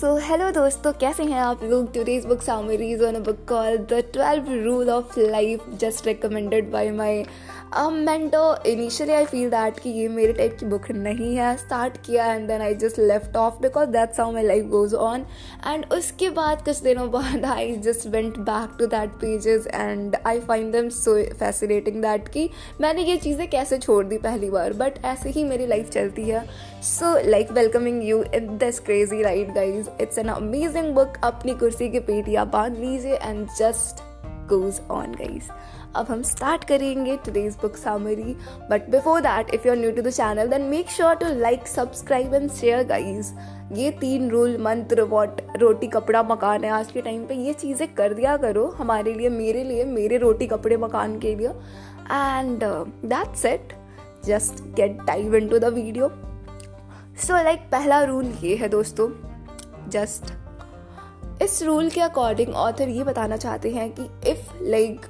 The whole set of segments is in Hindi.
सो हेलो दोस्तों, कैसे हैं आप लोग? Today's book summaries on a book call the twelve rule of life just recommended by my mentor initially I feel that कि ये मेरे टाइप की बुक नहीं है। स्टार्ट किया and then I just left off because that's how my life goes on and उसके बाद कुछ दिनों बाद I just went back to that pages and I find them so fascinating that कि मैंने ये चीज़ें कैसे छोड़ दी पहली बार? बट ऐसे ही मेरी लाइफ चलती है। So like welcoming you in this crazy ride guys it's an amazing book अपनी कुर्सी की पेटियाँ बाँध लीजिए and just goes on, guys. अब हम स्टार्ट करेंगे today's book summary but before that if you are new to the channel then make sure to like subscribe and share guys ये तीन रूल मंत्र वॉट रोटी, कपड़ा, मकान है आज के टाइम पे। ये चीज़ें कर दिया करो हमारे लिए, मेरे लिए, मेरे रोटी, कपड़े, मकान के लिए। And that's it just get dive into the video so so like पहला रूल ये है दोस्तों. जस्ट इस रूल के अकॉर्डिंग ऑथर ये बताना चाहते हैं कि if like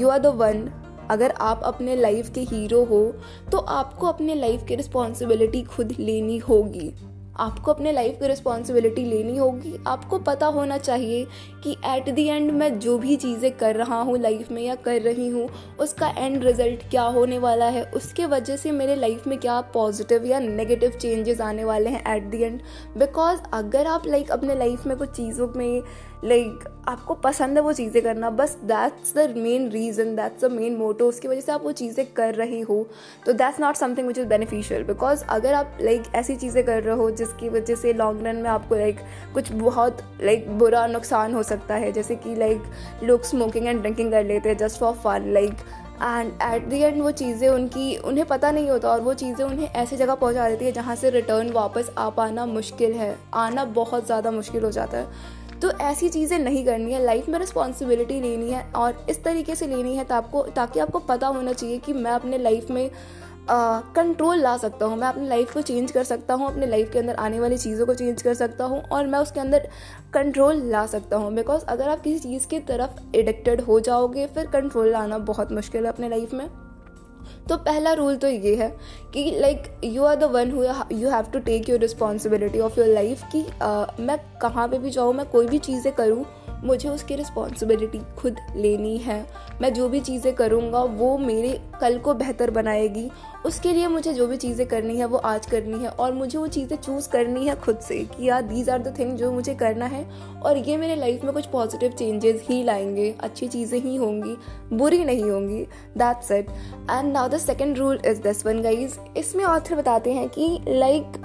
you are the one अगर आप अपने लाइफ के हीरो हो तो आपको अपने लाइफ की रिस्पॉन्सिबिलिटी खुद लेनी होगी। आपको अपने लाइफ की रिस्पॉन्सिबिलिटी लेनी होगी। आपको पता होना चाहिए कि एट दी एंड मैं जो भी चीज़ें कर रहा हूँ लाइफ में या कर रही हूँ उसका एंड रिज़ल्ट क्या होने वाला है? उसके वजह से मेरे लाइफ में क्या पॉजिटिव या नेगेटिव चेंजेस आने वाले हैं एट दी एंड बिकॉज़ अगर आप लाइक like, अपने लाइफ में कुछ चीज़ों में लाइक आपको पसंद है वो चीज़ें करना बस that's the main reason that's the main motto उसकी वजह से आप वो चीज़ें कर रहे हो तो that's not something which is beneficial because अगर आप लाइक like, ऐसी चीज़ें कर रहे हो जिसकी वजह से लॉन्ग रन में आपको लाइक like, कुछ बहुत लाइक like, बुरा नुकसान हो सकता है जैसे कि लाइक like, लोग स्मोकिंग एंड ड्रिंकिंग कर लेते हैं just for fun like and at the end वो चीज़ें उनकी उन्हें पता नहीं होता और वो चीज़ें उन्हें ऐसी जगह पहुँचा देती है जहाँ से रिटर्न वापस आ पाना मुश्किल है आना बहुत ज़्यादा मुश्किल हो जाता है। तो ऐसी चीज़ें नहीं करनी है। लाइफ में रिस्पॉन्सिबिलिटी लेनी है और इस तरीके से लेनी है आपको ताकि आपको पता होना चाहिए कि मैं अपने लाइफ में कंट्रोल ला सकता हूँ। मैं अपनी लाइफ को चेंज कर सकता हूँ, अपने लाइफ के अंदर आने वाली चीज़ों को चेंज कर सकता हूँ और मैं उसके अंदर कंट्रोल ला सकता हूँ। बिकॉज़ अगर आप किसी चीज़ की तरफ़ एडिक्टेड हो जाओगे, फिर कंट्रोल लाना बहुत मुश्किल है अपने लाइफ में। तो पहला रूल तो ये है कि like you are the one who you have to take your responsibility of your life कि uh, मैं कहाँ पे भी जाऊँ मैं कोई भी चीज़ें करूँ मुझे उसकी रिस्पॉन्सिबिलिटी खुद लेनी है। मैं जो भी चीज़ें करूँगा वो मेरे कल को बेहतर बनाएगी। उसके लिए मुझे जो भी चीज़ें करनी है वो आज करनी है और मुझे वो चीज़ें चूज़ करनी है खुद से कि यार दीज आर द थिंग जो मुझे करना है। और ये मेरे लाइफ में कुछ पॉजिटिव चेंजेस ही लाएँगे अच्छी चीज़ें ही होंगी बुरी नहीं होंगी। That's it and now the second rule is this one guys इसमें ऑथर बताते हैं कि लाइक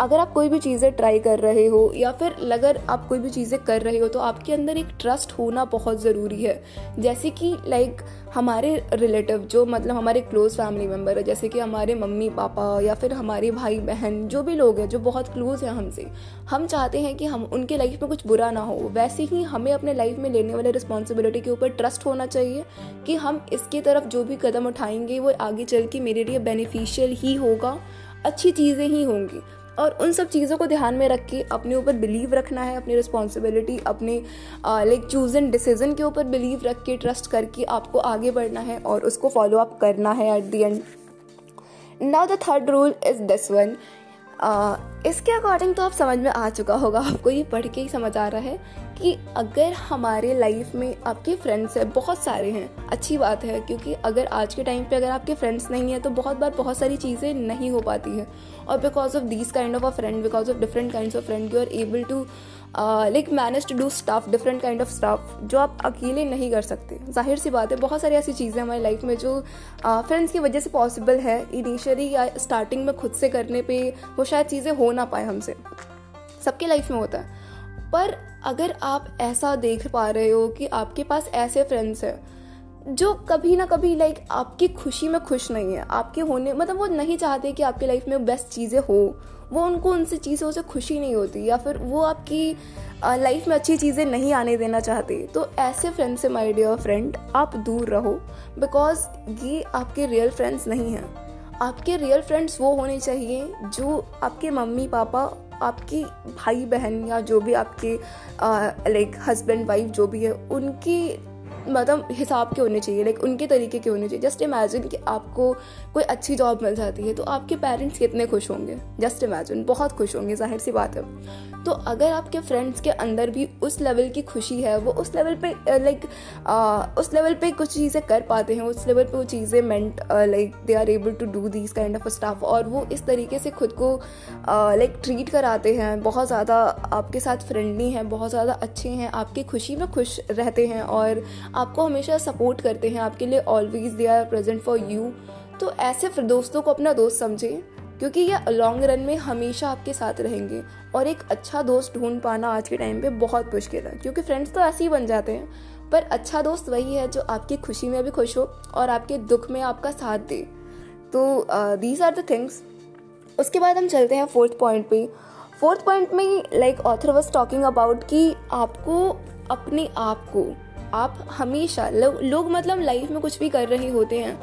अगर आप कोई भी चीज़ें ट्राई कर रहे हो या फिर अगर आप कोई भी चीज़ें कर रहे हो तो आपके अंदर एक ट्रस्ट होना बहुत ज़रूरी है। जैसे कि लाइक हमारे रिलेटिव जो मतलब हमारे क्लोज फैमिली मेंबर है, जैसे कि हमारे मम्मी, पापा या फिर हमारे भाई, बहन, जो भी लोग हैं, जो बहुत क्लोज हैं हमसे, हम चाहते हैं कि हम उनके लाइफ में कुछ बुरा ना हो। वैसे ही हमें अपने लाइफ में लेने वाले रिस्पॉन्सिबिलिटी के ऊपर ट्रस्ट होना चाहिए कि हम इसकी तरफ़ जो भी कदम उठाएँगे, वो आगे चल के मेरे लिए बेनिफिशियल ही होगा, अच्छी चीज़ें ही होंगी। और उन सब चीज़ों को ध्यान में रख के अपने ऊपर बिलीव रखना है, अपनी रिस्पॉन्सिबिलिटी अपने लाइक चूज़ एंड डिसीज़न के ऊपर बिलीव रख के ट्रस्ट करके आपको आगे बढ़ना है और उसको फॉलो अप करना है at the end now the third rule is this one इसके अकॉर्डिंग तो आप समझ में आ चुका होगा, आपको ये पढ़ के ही समझ आ रहा है कि अगर हमारे लाइफ में आपके फ्रेंड्स हैं, बहुत सारे हैं, अच्छी बात है, क्योंकि अगर आज के टाइम पे अगर आपके फ्रेंड्स नहीं हैं तो बहुत बार बहुत सारी चीज़ें नहीं हो पाती हैं। और because of this kind of a friend because of different kind of friend you are able to like manage to do stuff different kind of stuff जो आप अकेले नहीं कर सकते। ज़ाहिर सी बात है, बहुत सारी ऐसी चीज़ें हमारी लाइफ में जो फ्रेंड्स की वजह से पॉसिबल है इनिशियली या स्टार्टिंग में खुद से करने पे वो शायद चीज़ें हो ना पाए हमसे। सबके लाइफ में होता है। पर अगर आप ऐसा देख पा रहे हो कि आपके पास ऐसे फ्रेंड्स हैं जो कभी ना कभी लाइक आपकी खुशी में खुश नहीं है। आपके होने मतलब वो नहीं चाहते कि आपकी लाइफ में बेस्ट चीज़ें हो। वो उनको, उनसे चीज़ों से खुशी नहीं होती या फिर वो आपकी लाइफ में अच्छी चीज़ें नहीं आने देना चाहते। तो ऐसे फ्रेंड से माय डियर फ्रेंड आप दूर रहो। बिकॉज़ ये आपके रियल फ्रेंड्स नहीं हैं। आपके रियल फ्रेंड्स वो होने चाहिए जो आपके मम्मी, पापा, आपकी भाई बहन या जो भी आपके लाइक हस्बैंड वाइफ जो भी है, उनकी मतलब हिसाब के होने चाहिए लाइक उनके तरीके के होने चाहिए। जस्ट इमेजिन कि आपको कोई अच्छी जॉब मिल जाती है तो आपके पेरेंट्स कितने खुश होंगे? जस्ट इमेजिन बहुत खुश होंगे, ज़ाहिर सी बात है। तो अगर आपके फ्रेंड्स के अंदर भी उस लेवल की खुशी है, वो उस लेवल पे लाइक उस लेवल पे कुछ चीज़ें कर पाते हैं, उस लेवल पे वो चीज़ें meant like they are able to do this kind of stuff और वो इस तरीके से खुद को लाइक ट्रीट कराते हैं, बहुत ज़्यादा आपके साथ फ्रेंडली हैं, बहुत ज़्यादा अच्छे हैं, आपकी खुशी में खुश रहते हैं और आपको हमेशा सपोर्ट करते हैं, आपके लिए always they are present for you तो ऐसे फिर दोस्तों को अपना दोस्त समझें, क्योंकि ये लॉन्ग रन में हमेशा आपके साथ रहेंगे। और एक अच्छा दोस्त ढूंढ पाना आज के टाइम पे बहुत मुश्किल है, क्योंकि फ्रेंड्स तो ऐसे ही बन जाते हैं। पर अच्छा दोस्त वही है जो आपकी खुशी में भी खुश हो और आपके दुख में आपका साथ दे। तो दीज आर द थिंग्स उसके बाद हम चलते हैं फोर्थ पॉइंट पे। फोर्थ पॉइंट में like author was talking about कि आपको, अपने आप को आप हमेशा लो, लोग मतलब लाइफ में कुछ भी कर रहे होते हैं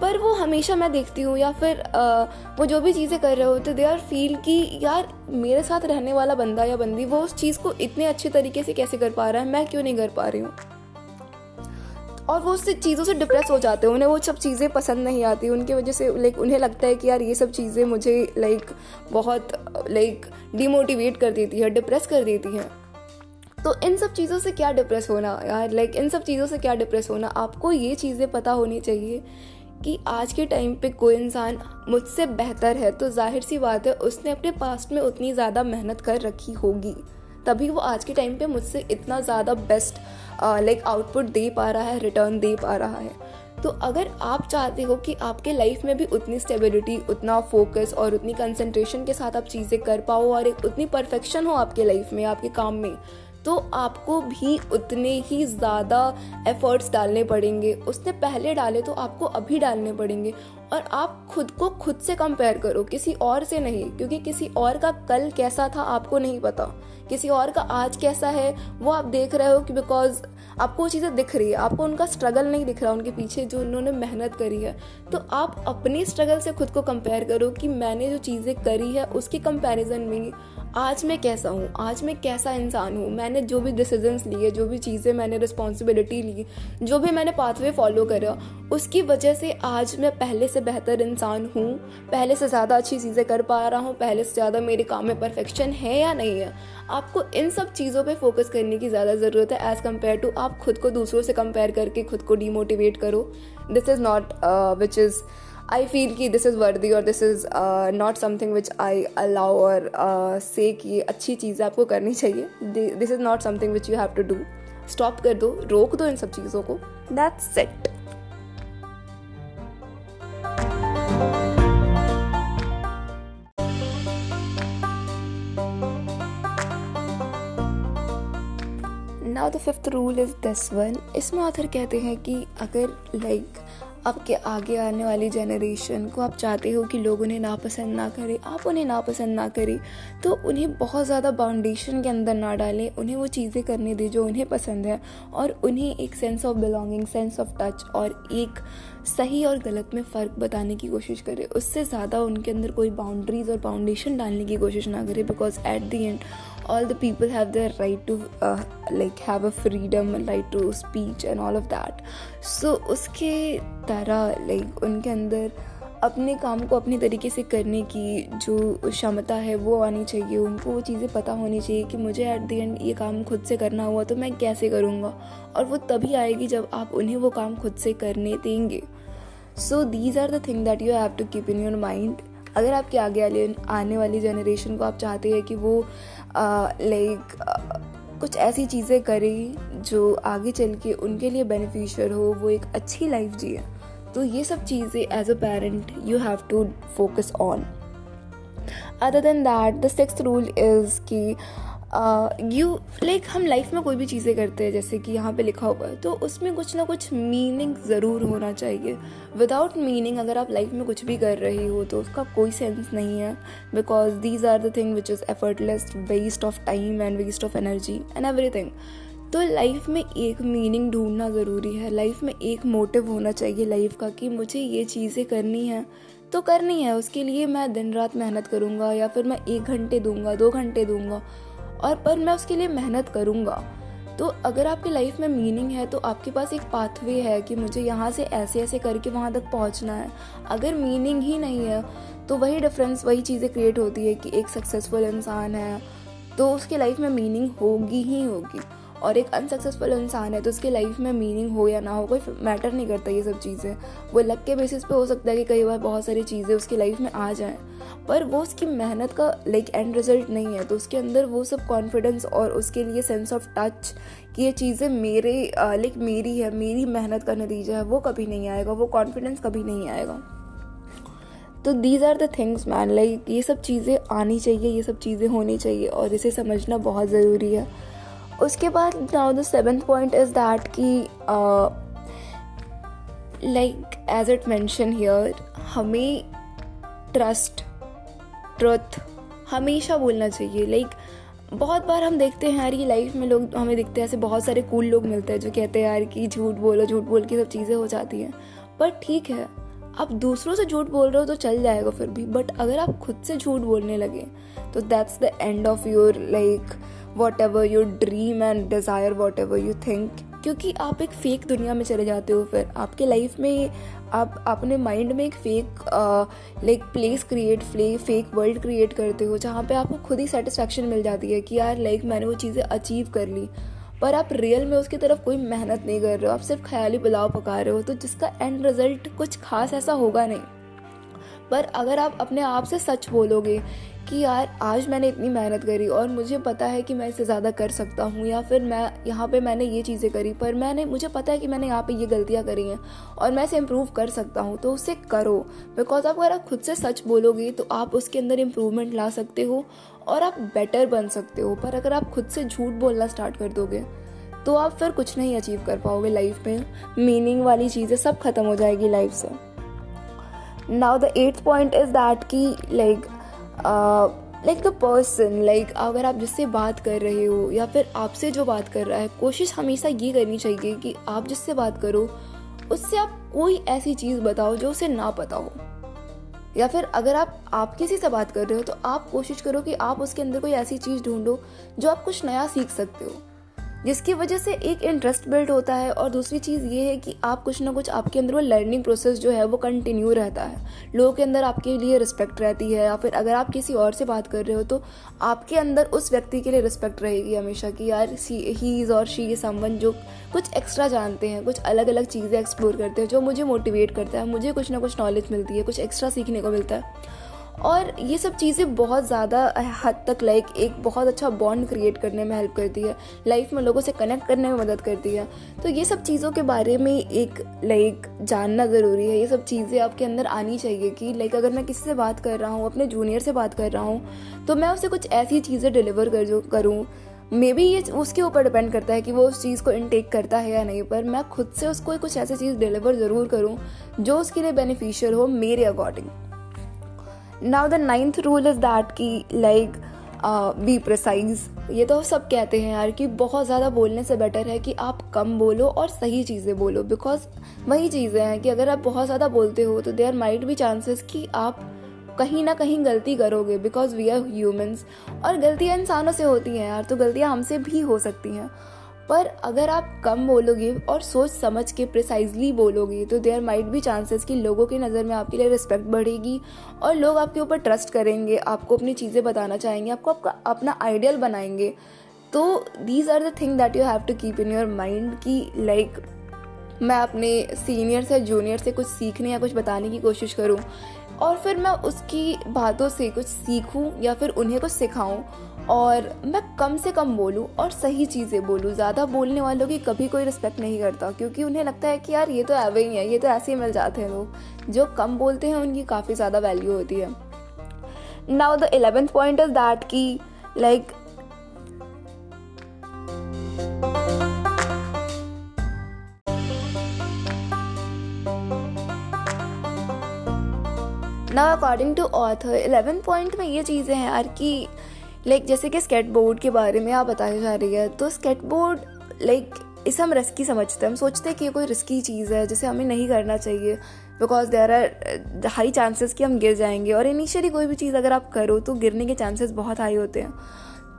पर वो हमेशा मैं देखती हूँ या फिर आ, वो जो भी चीज़ें कर रहे होते दे आर फील कि यार मेरे साथ रहने वाला बंदा या बंदी वो उस चीज़ को इतने अच्छे तरीके से कैसे कर पा रहा है मैं क्यों नहीं कर पा रही हूँ? और वो उससे चीज़ों से डिप्रेस हो जाते हैं उन्हें वो सब चीज़ें पसंद नहीं आती उनकी वजह से लाइक उन्हें लगता है कि यार ये सब चीज़ें मुझे लाइक बहुत लाइक डिमोटिवेट कर देती है डिप्रेस कर देती हैं। तो इन सब चीज़ों से क्या डिप्रेस होना? यार लाइक इन सब चीज़ों से क्या डिप्रेस होना? आपको ये चीज़ें पता होनी चाहिए कि आज के टाइम पे कोई इंसान मुझसे बेहतर है तो ज़ाहिर सी बात है उसने अपने पास्ट में उतनी ज़्यादा मेहनत कर रखी होगी। तभी वो आज के टाइम पे मुझसे इतना ज़्यादा बेस्ट लाइक आउटपुट दे पा रहा है रिटर्न दे पा रहा है। तो अगर आप चाहते हो कि आपके लाइफ में भी उतनी स्टेबिलिटी उतना फोकस और उतनी कंसंट्रेशन के साथ आप चीज़ें कर पाओ और एक उतनी परफेक्शन हो आपके लाइफ में, आपके काम में तो आपको भी उतने ही ज़्यादा एफर्ट्स डालने पड़ेंगे। उसने पहले डाले तो आपको अभी डालने पड़ेंगे। और आप खुद को खुद से कंपेयर करो, किसी और से नहीं, क्योंकि किसी और का कल कैसा था आपको नहीं पता। किसी और का आज कैसा है, वो आप देख रहे हो कि बिकॉज़ आपको वो चीज़ें दिख रही है। आपको उनका स्ट्रगल नहीं दिख रहा, उनके पीछे जो उन्होंने मेहनत करी है। तो आप अपनी स्ट्रगल से खुद को कंपेयर करो कि मैंने जो चीज़ें करी है, उसके कंपैरिजन में आज मैं कैसा हूँ? आज मैं कैसा इंसान हूँ? मैंने जो भी डिसीजंस लिए, जो भी चीज़ें मैंने रिस्पॉन्सिबिलिटी ली, जो भी मैंने पाथवे फॉलो करा, उसकी वजह से आज मैं पहले से बेहतर इंसान हूँ, पहले से ज़्यादा अच्छी चीज़ें कर पा रहा हूँ, पहले से ज़्यादा मेरे काम में परफेक्शन है या नहीं है? आपको इन सब चीज़ों पर फोकस करने की ज़्यादा ज़रूरत है एज़ कंपेयर टू आप खुद को दूसरों से कंपेयर करके खुद को डीमोटिवेट करो। This is not which is I feel कि दिस इज़ वर्दी और this is not something which I allow और से कि अच्छी चीज़ आपको करनी चाहिए। This is not something which you have to do stop कर दो रोक दो इन सब चीज़ों को। That's set now the fifth rule is this one इसमें ऑथर कहते हैं कि अगर लाइक like, आपके आगे आने वाली जनरेशन को आप चाहते हो कि लोग उन्हें नापसंद ना करें, आप उन्हें नापसंद ना करें तो उन्हें बहुत ज़्यादा बाउंडेशन के अंदर ना डालें, उन्हें वो चीज़ें करने दें जो उन्हें पसंद है और उन्हें एक sense of belonging sense of touch और एक सही और गलत में फ़र्क बताने की कोशिश करें। उससे ज़्यादा उनके अंदर कोई बाउंड्रीज और बाउंडेशन डालने की कोशिश ना करें because at the end all the people have their right to uh, like have a freedom right to speech and all of that. So उसके तरह like उनके अंदर अपने काम को अपने तरीके से करने की जो क्षमता है वो आनी चाहिए। उनको वो चीज़ें पता होनी चाहिए कि मुझे एट दी एंड ये काम खुद से करना हुआ तो मैं कैसे करूँगा? और वो तभी आएगी जब आप उन्हें वो काम खुद से करने देंगे। So these are the thing that you have to keep in your mind अगर आपके आगे आने वाली जनरेशन को आप चाहते हैं कि वो लाइक कुछ ऐसी चीज़ें करें जो आगे चल के उनके लिए बेनिफिशियल हो, वो एक अच्छी लाइफ जिए। तो ये सब चीज़ें as a parent you have to focus on other than that the six rule is कि यू लाइक हम लाइफ में कोई भी चीज़ें करते हैं, जैसे कि यहाँ पे लिखा हुआ है तो उसमें कुछ ना कुछ मीनिंग ज़रूर होना चाहिए। विदाउट मीनिंग अगर आप लाइफ में कुछ भी कर रही हो तो उसका कोई सेंस नहीं है। Because these are the thing which is effortless waste of time and waste of energy and every तो लाइफ में एक मीनिंग ढूंढना ज़रूरी है। लाइफ में एक मोटिव होना चाहिए लाइफ का कि मुझे ये चीज़ें करनी है। तो करनी है, उसके लिए मैं दिन रात मेहनत करूँगा या फिर मैं एक घंटे दूँगा, दो घंटे दूँगा। और पर मैं उसके लिए मेहनत करूँगा। तो अगर आपकी लाइफ में मीनिंग है तो आपके पास एक पाथवे है कि मुझे यहाँ से ऐसे ऐसे करके वहाँ तक पहुँचना है। अगर मीनिंग ही नहीं है तो वही डिफरेंस वही चीज़ें क्रिएट होती है कि एक सक्सेसफुल इंसान है तो उसके लाइफ में मीनिंग होगी ही होगी। और एक अनसक्सेसफुल इंसान है तो उसकी लाइफ में मीनिंग हो या ना हो, कोई मैटर नहीं करता ये सब चीज़ें। वो लक के बेसिस पे हो सकता है कि कई बार बहुत सारी चीज़ें उसकी लाइफ में आ जाएँ, पर वो उसकी मेहनत का लाइक एंड रिज़ल्ट नहीं है। तो उसके अंदर वो सब कॉन्फिडेंस और उसके लिए सेंस ऑफ़ टच कि ये चीज़ें मेरे लाइक मेरी है, मेरी मेहनत का नतीजा है, वो कभी नहीं आएगा, वो कॉन्फिडेंस कभी नहीं आएगा। तो these are the things man like ये सब चीज़ें आनी चाहिए, ये सब चीज़ें होनी चाहिए, और इसे समझना बहुत ज़रूरी है। उसके बाद now the seventh point is that कि like as it mention here हमें ट्रस्ट ट्रुथ हमेशा बोलना चाहिए। लाइक like, बहुत बार हम देखते हैं यार ये लाइफ में लोग हमें दिखते हैं ऐसे बहुत सारे कूल लोग मिलते हैं जो कहते हैं यार कि झूठ बोलो झूठ बोल के सब चीज़ें हो जाती हैं। पर ठीक है आप दूसरों से झूठ बोल रहे हो तो चल जाएगा फिर भी। बट अगर आप खुद से झूठ बोलने लगे तो that's the end of your like whatever your dream and desire whatever you think क्योंकि आप एक फेक दुनिया में चले जाते हो फिर। आपके लाइफ में आप, अपने माइंड में एक fake like place create fake world create करते हो, जहाँ पे आपको खुद ही सेटिस्फेक्शन मिल जाती है कि यार लाइक मैंने वो चीज़ें अचीव कर ली। पर आप रियल में उसकी तरफ़ कोई मेहनत नहीं कर रहे हो। आप सिर्फ़ ख्याली पुलाव पका रहे हो तो जिसका एंड रिज़ल्ट कुछ खास ऐसा होगा नहीं। पर अगर आप अपने आप से सच बोलोगे कि यार, आज मैंने इतनी मेहनत करी और मुझे पता है कि मैं इससे ज़्यादा कर सकता हूँ या फिर मैं, यहाँ पे मैंने ये चीज़ें करी, पर मैंने, मुझे पता है कि मैंने यहाँ पे ये गलतियाँ करी हैं और मैं इसे इम्प्रूव कर सकता हूँ तो उसे करो। बिकॉज़ आप अगर आप खुद से सच बोलोगे तो आप उसके अंदर इम्प्रूवमेंट ला सकते हो और आप बेटर बन सकते हो। पर अगर आप खुद से झूठ बोलना स्टार्ट कर दोगे तो आप फिर कुछ नहीं अचीव कर पाओगे लाइफ में। मीनिंग वाली चीज़ें सब खत्म हो जाएगी लाइफ से। Now the eighth point is that की like like the person like अगर आप जिससे बात कर रहे हो या फिर आपसे जो बात कर रहा है, कोशिश हमेशा ये करनी चाहिए कि आप जिससे बात करो, उससे आप कोई ऐसी चीज़ बताओ जो उसे ना पता हो। या फिर अगर आप आप किसी से बात कर रहे हो तो आप कोशिश करो कि आप उसके अंदर कोई ऐसी चीज़ ढूंढो जो आप कुछ नया सीख सकते हो। जिसकी वजह से एक इंटरेस्ट बिल्ड होता है और दूसरी चीज़ ये है कि आप कुछ ना कुछ आपके अंदर वो लर्निंग प्रोसेस जो है वो कंटिन्यू रहता है। लोगों के अंदर आपके लिए रिस्पेक्ट रहती है या फिर अगर आप किसी और से बात कर रहे हो तो आपके अंदर उस व्यक्ति के लिए रिस्पेक्ट रहेगी हमेशा कि यार ही इज़ और शी समवन जो कुछ एक्स्ट्रा जानते हैं, कुछ अलग अलग चीज़ें एक्सप्लोर करते हैं, जो मुझे मोटिवेट करता है, मुझे कुछ ना कुछ नॉलेज मिलती है, कुछ एक्स्ट्रा सीखने को मिलता है। और ये सब चीज़ें बहुत ज़्यादा हद तक लाइक एक बहुत अच्छा बॉन्ड क्रिएट करने में हेल्प करती है। लाइफ में लोगों से कनेक्ट करने में मदद करती है। तो ये सब चीज़ों के बारे में एक लाइक जानना ज़रूरी है। ये सब चीज़ें आपके अंदर आनी चाहिए कि लाइक अगर मैं किसी से बात कर रहा हूँ, अपने जूनियर से बात कर रहा हूँ तो मैं उसे कुछ ऐसी चीज़ें डिलीवर कर जो, करूँ। मे बी ये उसके ऊपर डिपेंड करता है कि वो उस चीज़ को इनटेक करता है या नहीं, पर मैं खुद से उसको कुछ ऐसी चीज़ डिलीवर ज़रूर करूँ, जो उसके लिए बेनिफिशियल हो मेरे according now the ninth rule is that की लाइक बी प्रिसाइज ये तो सब कहते हैं यार कि बहुत ज़्यादा बोलने से बेटर है कि आप कम बोलो और सही चीज़ें बोलो। बिकॉज़ वही चीज़ें हैं कि अगर आप बहुत ज़्यादा बोलते हो तो देयर माइट भी चांसेस कि आप कहीं ना कहीं गलती करोगे। बिकॉज़ वी आर ह्यूमन्स और गलतियाँ इंसानों से होती हैं यार तो गलतियाँ हमसे भी हो सकती हैं। पर अगर आप कम बोलोगे और सोच समझ के प्रिसाइजली बोलोगे तो देयर माइट भी चांसेस कि लोगों की नज़र में आपके लिए रिस्पेक्ट बढ़ेगी और लोग आपके ऊपर ट्रस्ट करेंगे, आपको अपनी चीज़ें बताना चाहेंगे, आपको आपका अपना आइडियल बनाएँगे। तो these are the thing that you have to keep in your mind कि लाइक मैं अपने सीनियर से जूनियर से कुछ सीखने या कुछ बताने की कोशिश करूँ। और फिर मैं उसकी बातों से कुछ सीखूं या फिर उन्हें कुछ सिखाऊं और मैं कम से कम बोलूँ और सही चीज़ें बोलूँ। ज़्यादा बोलने वालों की कभी कोई रिस्पेक्ट नहीं करता, क्योंकि उन्हें लगता है कि यार ये तो एवे ही है, ये तो ऐसे ही मिल जाते हैं लोग। जो कम बोलते हैं, उनकी काफ़ी ज़्यादा वैल्यू होती है। Now the eleventh point is that की लाइक ना according to author eleven point में ये चीज़ें हैं यार कि लाइक जैसे कि स्केट बोर्ड के बारे में आप बताया जा रही है तो स्केट बोर्ड लाइक इसे हम रिस्की समझते हैं। हम सोचते हैं कि ये कोई रिस्की चीज़ है, जिसे हमें नहीं करना चाहिए because there are high chances कि हम गिर जाएँगे। और इनिशियली कोई भी चीज़ अगर आप करो तो गिरने के चांसेस बहुत हाई होते हैं।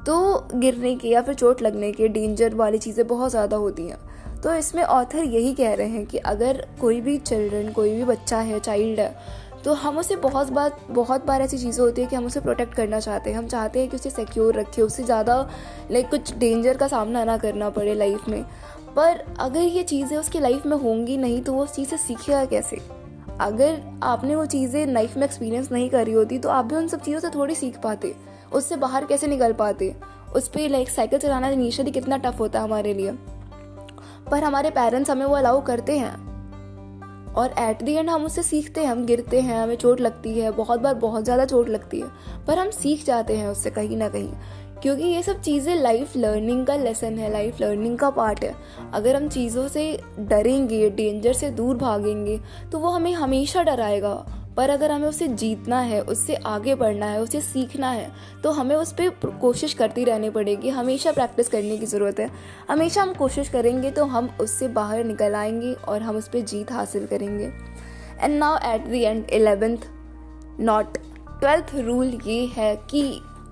तो गिरने के या फिर चोट लगने के डेंजर वाली चीज़ें बहुत ज़्यादा होती हैं। तो इसमें ऑथर यही कह रहे हैं कि अगर कोई भी चिल्ड्रन कोई भी बच्चा है चाइल्ड है तो हम उसे बहुत बार बहुत बार ऐसी चीज़ें होती है कि हम उसे प्रोटेक्ट करना चाहते हैं। हम चाहते हैं कि उसे सिक्योर रखें, उससे ज़्यादा लाइक कुछ डेंजर का सामना ना करना पड़े लाइफ में। पर अगर ये चीज़ें उसकी लाइफ में होंगी नहीं तो वो उस चीज़ से सीखेगा कैसे? अगर आपने वो चीज़ें लाइफ में एक्सपीरियंस नहीं करी होती तो आप भी उन सब चीज़ों से थोड़ी सीख पाते। उससे बाहर कैसे निकल पाते? उस पर लाइक साइकिल चलाना इनिशियली कितना टफ होता है हमारे लिए। पर हमारे पेरेंट्स हमें वो अलाउ करते हैं। और एट दी एंड हम उससे सीखते हैं, हम गिरते हैं, हमें चोट लगती है, बहुत बार बहुत ज़्यादा चोट लगती है, पर हम सीख जाते हैं उससे कहीं ना कहीं। क्योंकि ये सब चीज़ें लाइफ लर्निंग का लेसन है लाइफ लर्निंग का पार्ट है। अगर हम चीज़ों से डरेंगे डेंजर से दूर भागेंगे तो वो हमें हमेशा डराएगा। पर अगर हमें उसे जीतना है, उससे आगे बढ़ना है उसे सीखना है तो हमें उस पर, कोशिश करती रहनी पड़ेगी। हमेशा प्रैक्टिस करने की ज़रूरत है। हमेशा हम कोशिश करेंगे तो हम उससे बाहर निकल आएँगे और हम उस पर जीत हासिल करेंगे। And now at the end eleventh not twelfth rule ये है कि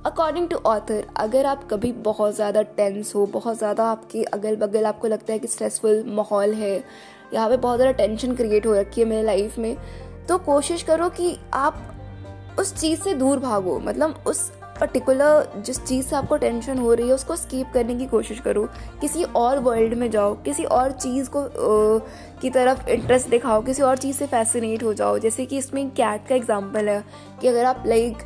अकॉर्डिंग टू ऑथर अगर आप कभी बहुत ज़्यादा टेंस हो, बहुत ज़्यादा आपके अगल बगल आपको लगता है कि स्ट्रेसफुल माहौल है, यहाँ पे बहुत ज़्यादा टेंशन क्रिएट हो रखी है मेरे लाइफ में तो कोशिश करो कि आप उस चीज़ से दूर भागो। मतलब उस पर्टिकुलर जिस चीज़ से आपको टेंशन हो रही है उसको स्कीप करने की कोशिश करो। किसी और वर्ल्ड में जाओ किसी और चीज़ को आ, की तरफ़ इंटरेस्ट दिखाओ किसी और चीज़ से फैसिनेट हो जाओ। जैसे कि इसमें कैट का एग्जांपल है कि अगर आप लाइक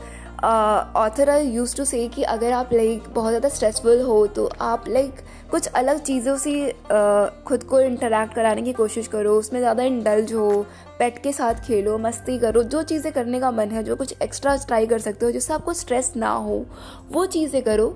ऑथर यूज़ टू से कि अगर आप लाइक बहुत ज़्यादा स्ट्रेसफुल हो तो आप लाइक कुछ अलग चीज़ों से uh, खुद को इंटरेक्ट कराने की कोशिश करो उसमें ज़्यादा इंडल्ज हो पेट के साथ खेलो मस्ती करो जो चीज़ें करने का मन है जो कुछ एक्स्ट्रा ट्राई कर सकते हो जिससे आपको स्ट्रेस ना हो वो चीज़ें करो।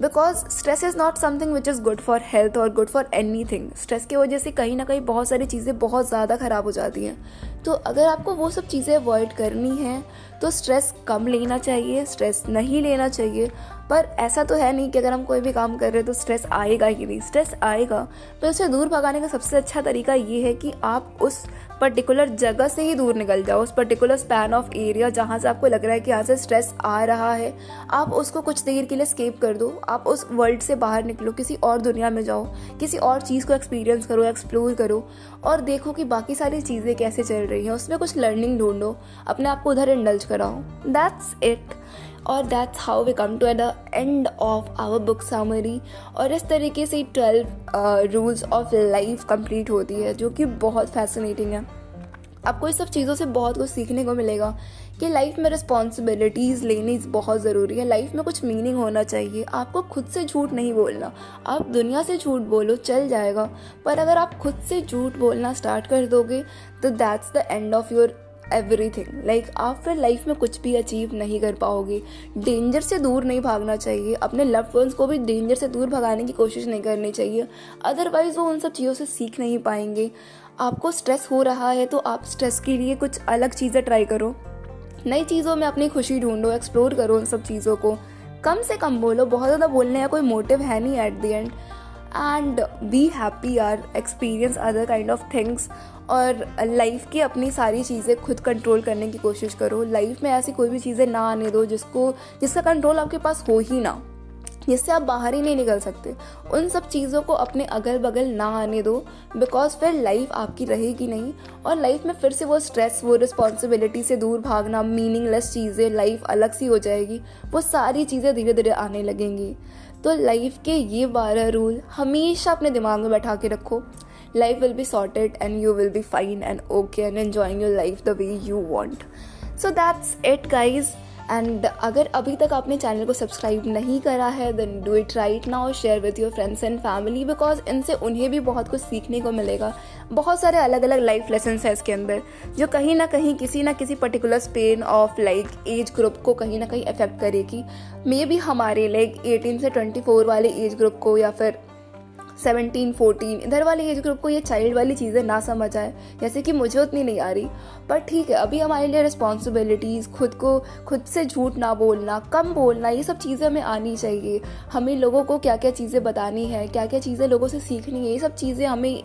Because stress is not something which is good for health और good for anything stress की वजह से कहीं ना कहीं बहुत सारी चीज़ें बहुत ज़्यादा ख़राब हो जाती हैं। तो अगर आपको वो सब चीज़ें अवॉइड करनी है तो स्ट्रेस कम लेना चाहिए स्ट्रेस नहीं लेना चाहिए। पर ऐसा तो है नहीं कि अगर हम कोई भी काम कर रहे हैं तो स्ट्रेस आएगा ही नहीं। स्ट्रेस आएगा। पर उससे दूर भगाने का सबसे अच्छा तरीका ये है कि आप उस पर्टिकुलर जगह से ही दूर निकल जाओ, उस पर्टिकुलर स्पैन ऑफ़ एरिया जहाँ से आपको लग रहा है कि यहाँ से स्ट्रेस आ रहा है। आप उसको कुछ देर के लिए स्केप कर दो। आप उस वर्ल्ड से बाहर निकलो, किसी और दुनिया में जाओ, किसी और चीज़ को एक्सपीरियंस करो एक्सप्लोर करो और देखो कि बाकी सारी चीज़ें कैसे चल रही हैं। उसमें कुछ लर्निंग ढूंढो, अपने आप को उधर इंडल्ज कराओ। दैट्स इट और that's how we come to at the end of our book summary और इस तरीके से twelve rules of life complete होती है, जो कि बहुत फैसिनेटिंग है। आपको इस सब चीज़ों से बहुत कुछ सीखने को मिलेगा कि लाइफ में रिस्पॉन्सिबिलिटीज़ लेनी बहुत ज़रूरी है। लाइफ में कुछ मीनिंग होना चाहिए। आपको खुद से झूठ नहीं बोलना। आप दुनिया से झूठ बोलो, चल जाएगा। पर अगर आप खुद से झूठ बोलना स्टार्ट कर दोगे तो that's the end of your everything like आप फिर लाइफ में कुछ भी अचीव नहीं कर पाओगे. डेंजर से दूर नहीं भागना चाहिए. अपने लव वंस को भी डेंजर से दूर भगाने की कोशिश नहीं करनी चाहिए. अदरवाइज़ वो उन सब चीज़ों से सीख नहीं पाएँगे. आपको स्ट्रेस हो रहा है तो आप स्ट्रेस के लिए कुछ अलग चीज़ें ट्राई करो. नई चीज़ों में अपनी खुशी ढूंढो एक्सप्लोर करो उन सब चीज़ों को. कम से कम बोलो. बहुत ज़्यादा बोलने का कोई मोटिव है नहीं at the end and be happy or experience other kind of things और लाइफ की अपनी सारी चीज़ें खुद कंट्रोल करने की कोशिश करो। लाइफ में ऐसी कोई भी चीज़ें ना आने दो जिसको, जिसका कंट्रोल आपके पास हो ही ना, जिससे आप बाहर ही नहीं निकल सकते। उन सब चीज़ों को अपने अगल बगल ना आने दो बिकॉज़ फिर लाइफ आपकी रहेगी नहीं। और लाइफ में फिर से वो स्ट्रेस वो रिस्पॉन्सिबिलिटी से दूर भागना मीनिंगलेस चीज़ें लाइफ अलग सी हो जाएगी, वो सारी चीज़ें धीरे धीरे आने लगेंगी। तो लाइफ के ये बारह रूल हमेशा अपने दिमाग में बैठा के रखो। Life will be sorted and you will be fine and okay and enjoying your life the way you want so that's it guys and अगर अभी तक आपने चैनल को सब्सक्राइब नहीं करा है then do it right now share with your friends and family because इनसे उन्हें भी बहुत कुछ सीखने को मिलेगा। बहुत सारे अलग अलग लाइफ लेसन है इसके अंदर, जो कहीं ना कहीं किसी ना किसी particular span of like age group को कहीं ना कहीं अफेक्ट करेगी। मे बी हमारे लाइक एटीन से ट्वेंटी फोर वाले एज ग्रुप को या फिर सेवनटीन फोर्टीन इधर वाले एज ग्रुप को ये चाइल्ड वाली चीज़ें ना समझ आए, जैसे कि मुझे उतनी नहीं आ रही। पर ठीक है, अभी हमारे लिए रिस्पॉन्सिबिलिटीज़ खुद को, खुद से झूठ ना बोलना, कम बोलना, ये सब चीज़ें हमें आनी चाहिए। हमें लोगों को क्या क्या चीज़ें बतानी है क्या क्या चीज़ें लोगों से सीखनी है, ये सब चीज़ें हमें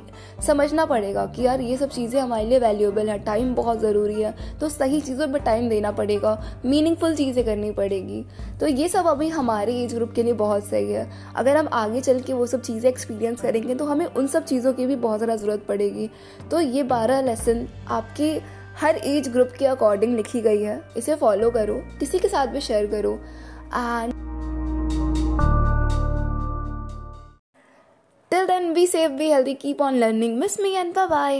समझना पड़ेगा कि यार ये सब चीज़ें हमारे लिए वैल्यूएबल है टाइम बहुत ज़रूरी है तो सही चीज़ों पर टाइम देना पड़ेगा मीनिंगफुल चीज़ें करनी पड़ेगी। तो ये सब अभी हमारे एज ग्रुप के लिए बहुत सही है। अगर हम आगे चल के वो सब चीज़ें एक्सपीरियंस करेंगे तो हमें उन सब चीज़ों की भी बहुत ज़्यादा ज़रूरत पड़ेगी। तो ये बारह लेसन आपकी हर एज ग्रुप के अकॉर्डिंग लिखी गई है। इसे फॉलो करो, किसी के साथ भी शेयर करो। And till then be safe be healthy keep on learning miss me and bye